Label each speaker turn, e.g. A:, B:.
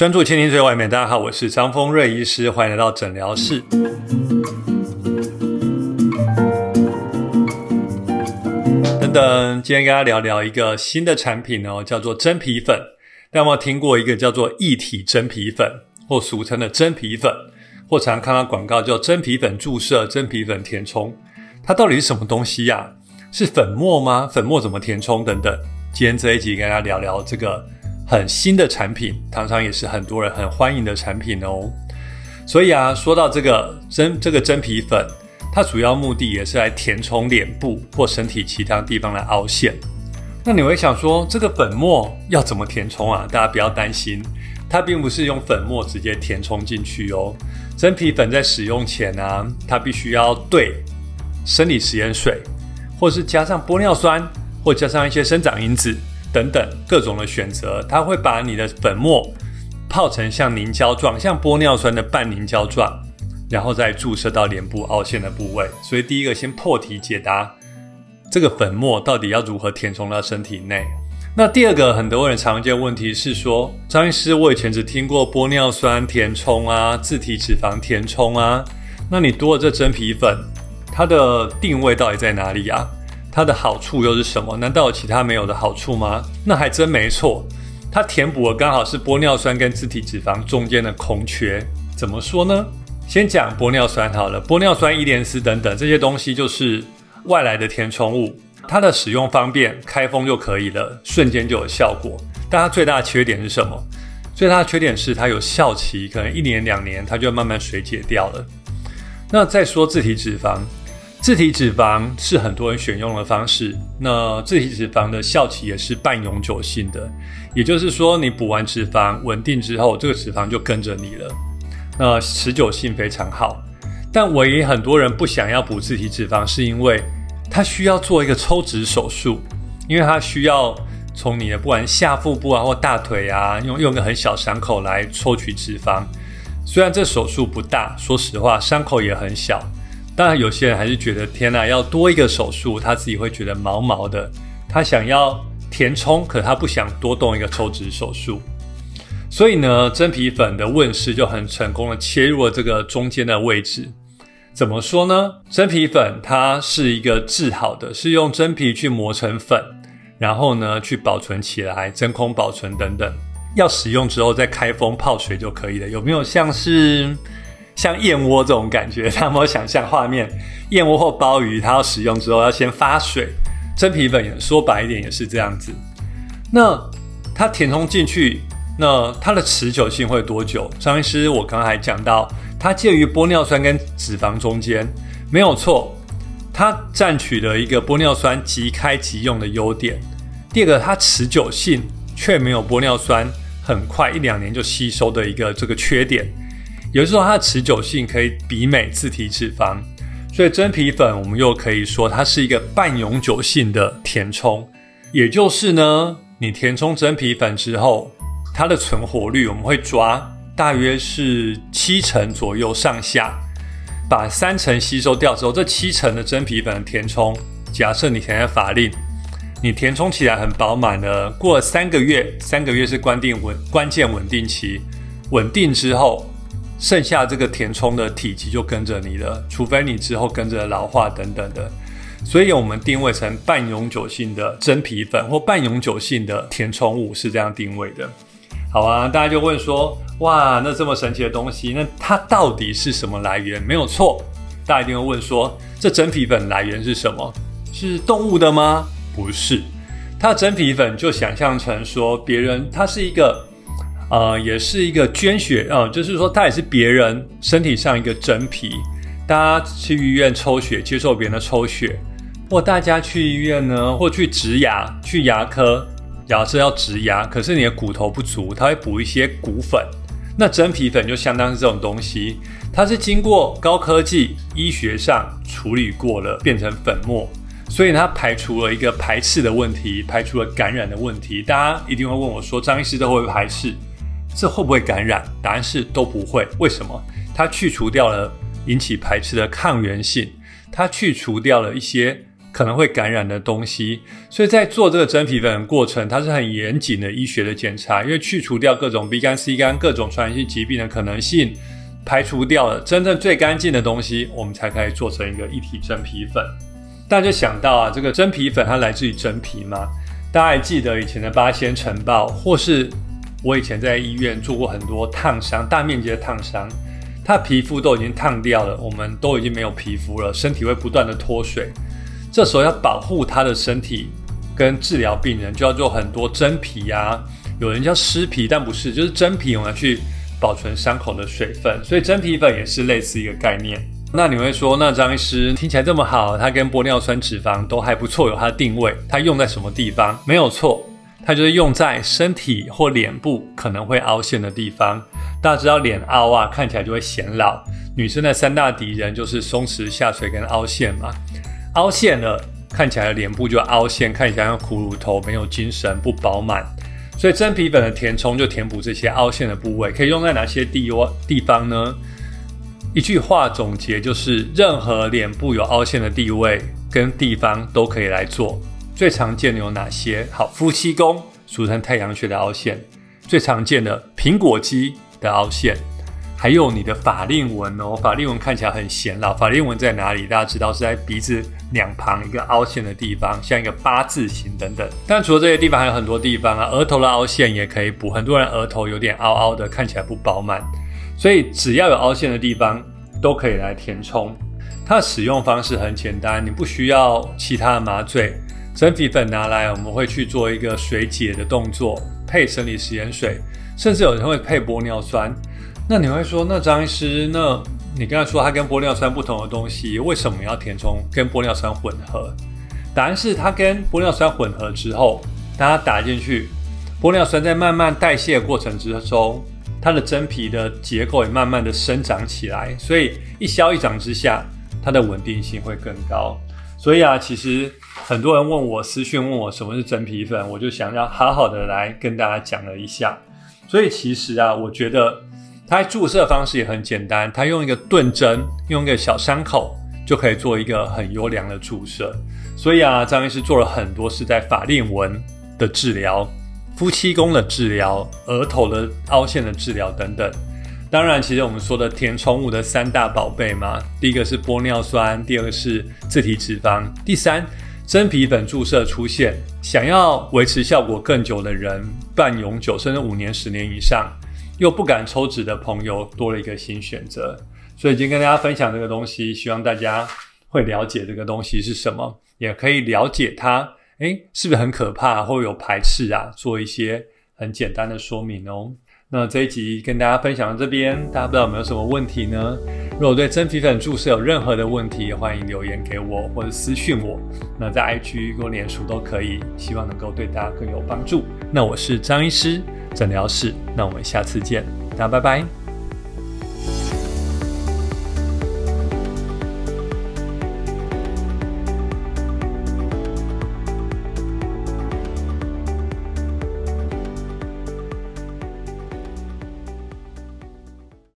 A: 专注倾听最外面，大家好，我是张丰瑞医师，欢迎来到诊疗室。等等，今天跟大家聊聊一个新的产品哦，叫做真皮粉。大家有没有听过一个叫做一体真皮粉，或俗称的真皮粉，或常看到广告叫真皮粉注射、真皮粉填充，它到底是什么东西呀？是粉末吗？粉末怎么填充？等等。今天这一集跟大家聊聊这个很新的产品，常常也是很多人很欢迎的产品哦。所以啊，说到这个真这个真皮粉，它主要目的也是来填充脸部或身体其他地方的凹陷。那你会想说，这个粉末要怎么填充啊？大家不要担心，它并不是用粉末直接填充进去哦。真皮粉在使用前呢，它必须要兑生理食盐水，或是加上玻尿酸。或加上一些生长因子等等各种的选择，它会把你的粉末泡成像凝胶状，像玻尿酸的半凝胶状，然后再注射到脸部凹陷的部位。所以第一个先破题解答这个粉末到底要如何填充到身体内。那第二个很多人常见问题是说，张医师，我以前只听过玻尿酸填充啊，自体脂肪填充啊，那你多了这真皮粉，它的定位到底在哪里啊？它的好处又是什么？难道有其他没有的好处吗？那还真没错，它填补了刚好是玻尿酸跟自体脂肪中间的空缺。怎么说呢？先讲玻尿酸好了，玻尿酸、伊莲丝等等这些东西就是外来的填充物，它的使用方便，开封就可以了，瞬间就有效果。但它最大的缺点是什么？最大的缺点是它有效期，可能一年两年它就慢慢水解掉了。那再说自体脂肪。自体脂肪是很多人选用的方式。那自体脂肪的效期也是半永久性的，也就是说，你补完脂肪稳定之后，这个脂肪就跟着你了。那持久性非常好。但唯一很多人不想要补自体脂肪，是因为它需要做一个抽脂手术，因为它需要从你的不管下腹部啊或大腿啊，用用个很小伤口来抽取脂肪。虽然这手术不大，说实话，伤口也很小。当然，有些人还是觉得天呐，要多一个手术，他自己会觉得毛毛的。他想要填充，可他不想多动一个抽脂手术。所以呢，真皮粉的问世就很成功的切入了这个中间的位置。怎么说呢？真皮粉它是一个制好的，是用真皮去磨成粉，然后呢去保存起来，真空保存等等。要使用之后再开封泡水就可以了。有没有像是？像燕窝这种感觉，他有没有想象画面？燕窝或鲍鱼，它要使用之后要先发水。真皮粉也说白一点也是这样子。那它填充进去，那它的持久性会多久？张医师，我刚刚还讲到，它介于玻尿酸跟脂肪中间，没有错。它占取了一个玻尿酸即开即用的优点。第二个，它持久性却没有玻尿酸很快一两年就吸收的一个这个缺点。也就是说它的持久性可以媲美自体脂肪，所以真皮粉我们又可以说它是一个半永久性的填充。也就是呢，你填充真皮粉之后，它的存活率我们会抓大约是七成左右上下，把三成吸收掉之后，这七成的真皮粉的填充，假设你填在法令，你填充起来很饱满的，过了三个月，三个月是关定稳关键稳定期，稳定之后。剩下这个填充的体积就跟着你了，除非你之后跟着老化等等的，所以我们定位成半永久性的真皮粉或半永久性的填充物是这样定位的。好啊，大家就问说，哇，那这么神奇的东西，那它到底是什么来源？没有错，大家一定会问说，这真皮粉来源是什么？是动物的吗？不是，它的真皮粉就想象成说，别人它是一个。呃，也是一个捐血，呃，就是说它也是别人身体上一个真皮。大家去医院抽血，接受别人的抽血，或大家去医院呢，或去植牙，去牙科，假设要植牙，可是你的骨头不足，它会补一些骨粉。那真皮粉就相当是这种东西，它是经过高科技医学上处理过了，变成粉末，所以它排除了一个排斥的问题，排除了感染的问题。大家一定会问我说，张医师都会排斥？这会不会感染？答案是都不会。为什么？它去除掉了引起排斥的抗原性，它去除掉了一些可能会感染的东西。所以在做这个真皮粉的过程，它是很严谨的医学的检查，因为去除掉各种 B 肝、C 肝各种传染性疾病的可能性，排除掉了真正最干净的东西，我们才可以做成一个一体真皮粉。大家想到啊，这个真皮粉它来自于真皮吗？大家还记得以前的八仙城堡，或是我以前在医院做过很多烫伤，大面积的烫伤。他皮肤都已经烫掉了，我们都已经没有皮肤了，身体会不断的脱水。这时候要保护他的身体跟治疗病人，就要做很多真皮呀。有人叫湿皮，但不是，就是真皮，我们要去保存伤口的水分。所以真皮粉也是类似一个概念。那你会说，那张医师听起来这么好，它跟玻尿酸脂肪都还不错，有它的定位，它用在什么地方？没有错。它就是用在身体或脸部可能会凹陷的地方。大家知道脸凹啊，看起来就会显老。女生的三大敌人就是松弛、下垂跟凹陷嘛。凹陷了，看起来脸部就凹陷，看起来像骷髅头，没有精神，不饱满。所以真皮粉的填充就填补这些凹陷的部位，可以用在哪些地地方呢？一句话总结就是：任何脸部有凹陷的地位跟地方都可以来做。最常见的有哪些？好，夫妻宫，俗称太阳穴的凹陷；最常见的苹果肌的凹陷，还有你的法令纹哦。法令纹看起来很显老，法令纹在哪里？大家知道是在鼻子两旁一个凹陷的地方，像一个八字形等等。但除了这些地方，还有很多地方啊。额头的凹陷也可以补，很多人额头有点凹凹的，看起来不饱满，所以只要有凹陷的地方都可以来填充。它的使用方式很简单，你不需要其他的麻醉。真皮粉拿来，我们会去做一个水解的动作，配生理食盐水，甚至有人会配玻尿酸。那你会说，那张医师，那你刚才说它跟玻尿酸不同的东西，为什么要填充跟玻尿酸混合？答案是它跟玻尿酸混合之后，大家打进去，玻尿酸在慢慢代谢过程之中，它的真皮的结构也慢慢的生长起来，所以一消一长之下，它的稳定性会更高。所以啊，其实很多人问我私讯问我什么是真皮粉，我就想要好好的来跟大家讲了一下。所以其实啊，我觉得它注射方式也很简单，它用一个钝针，用一个小伤口就可以做一个很优良的注射。所以啊，张医师做了很多是在法令纹的治疗、夫妻宫的治疗、额头的凹陷的治疗等等。当然，其实我们说的填充物的三大宝贝嘛，第一个是玻尿酸，第二个是自体脂肪，第三真皮粉注射出现，想要维持效果更久的人，半永久甚至五年、十年以上，又不敢抽脂的朋友，多了一个新选择。所以今天跟大家分享这个东西，希望大家会了解这个东西是什么，也可以了解它，诶，是不是很可怕或有排斥啊？做一些很简单的说明哦。那这一集跟大家分享到这边，大家不知道有没有什么问题呢？如果对真皮粉注射有任何的问题，欢迎留言给我或者私讯我。那在 IG 或脸书都可以，希望能够对大家更有帮助。那我是张医师诊疗室，那我们下次见，大家拜拜。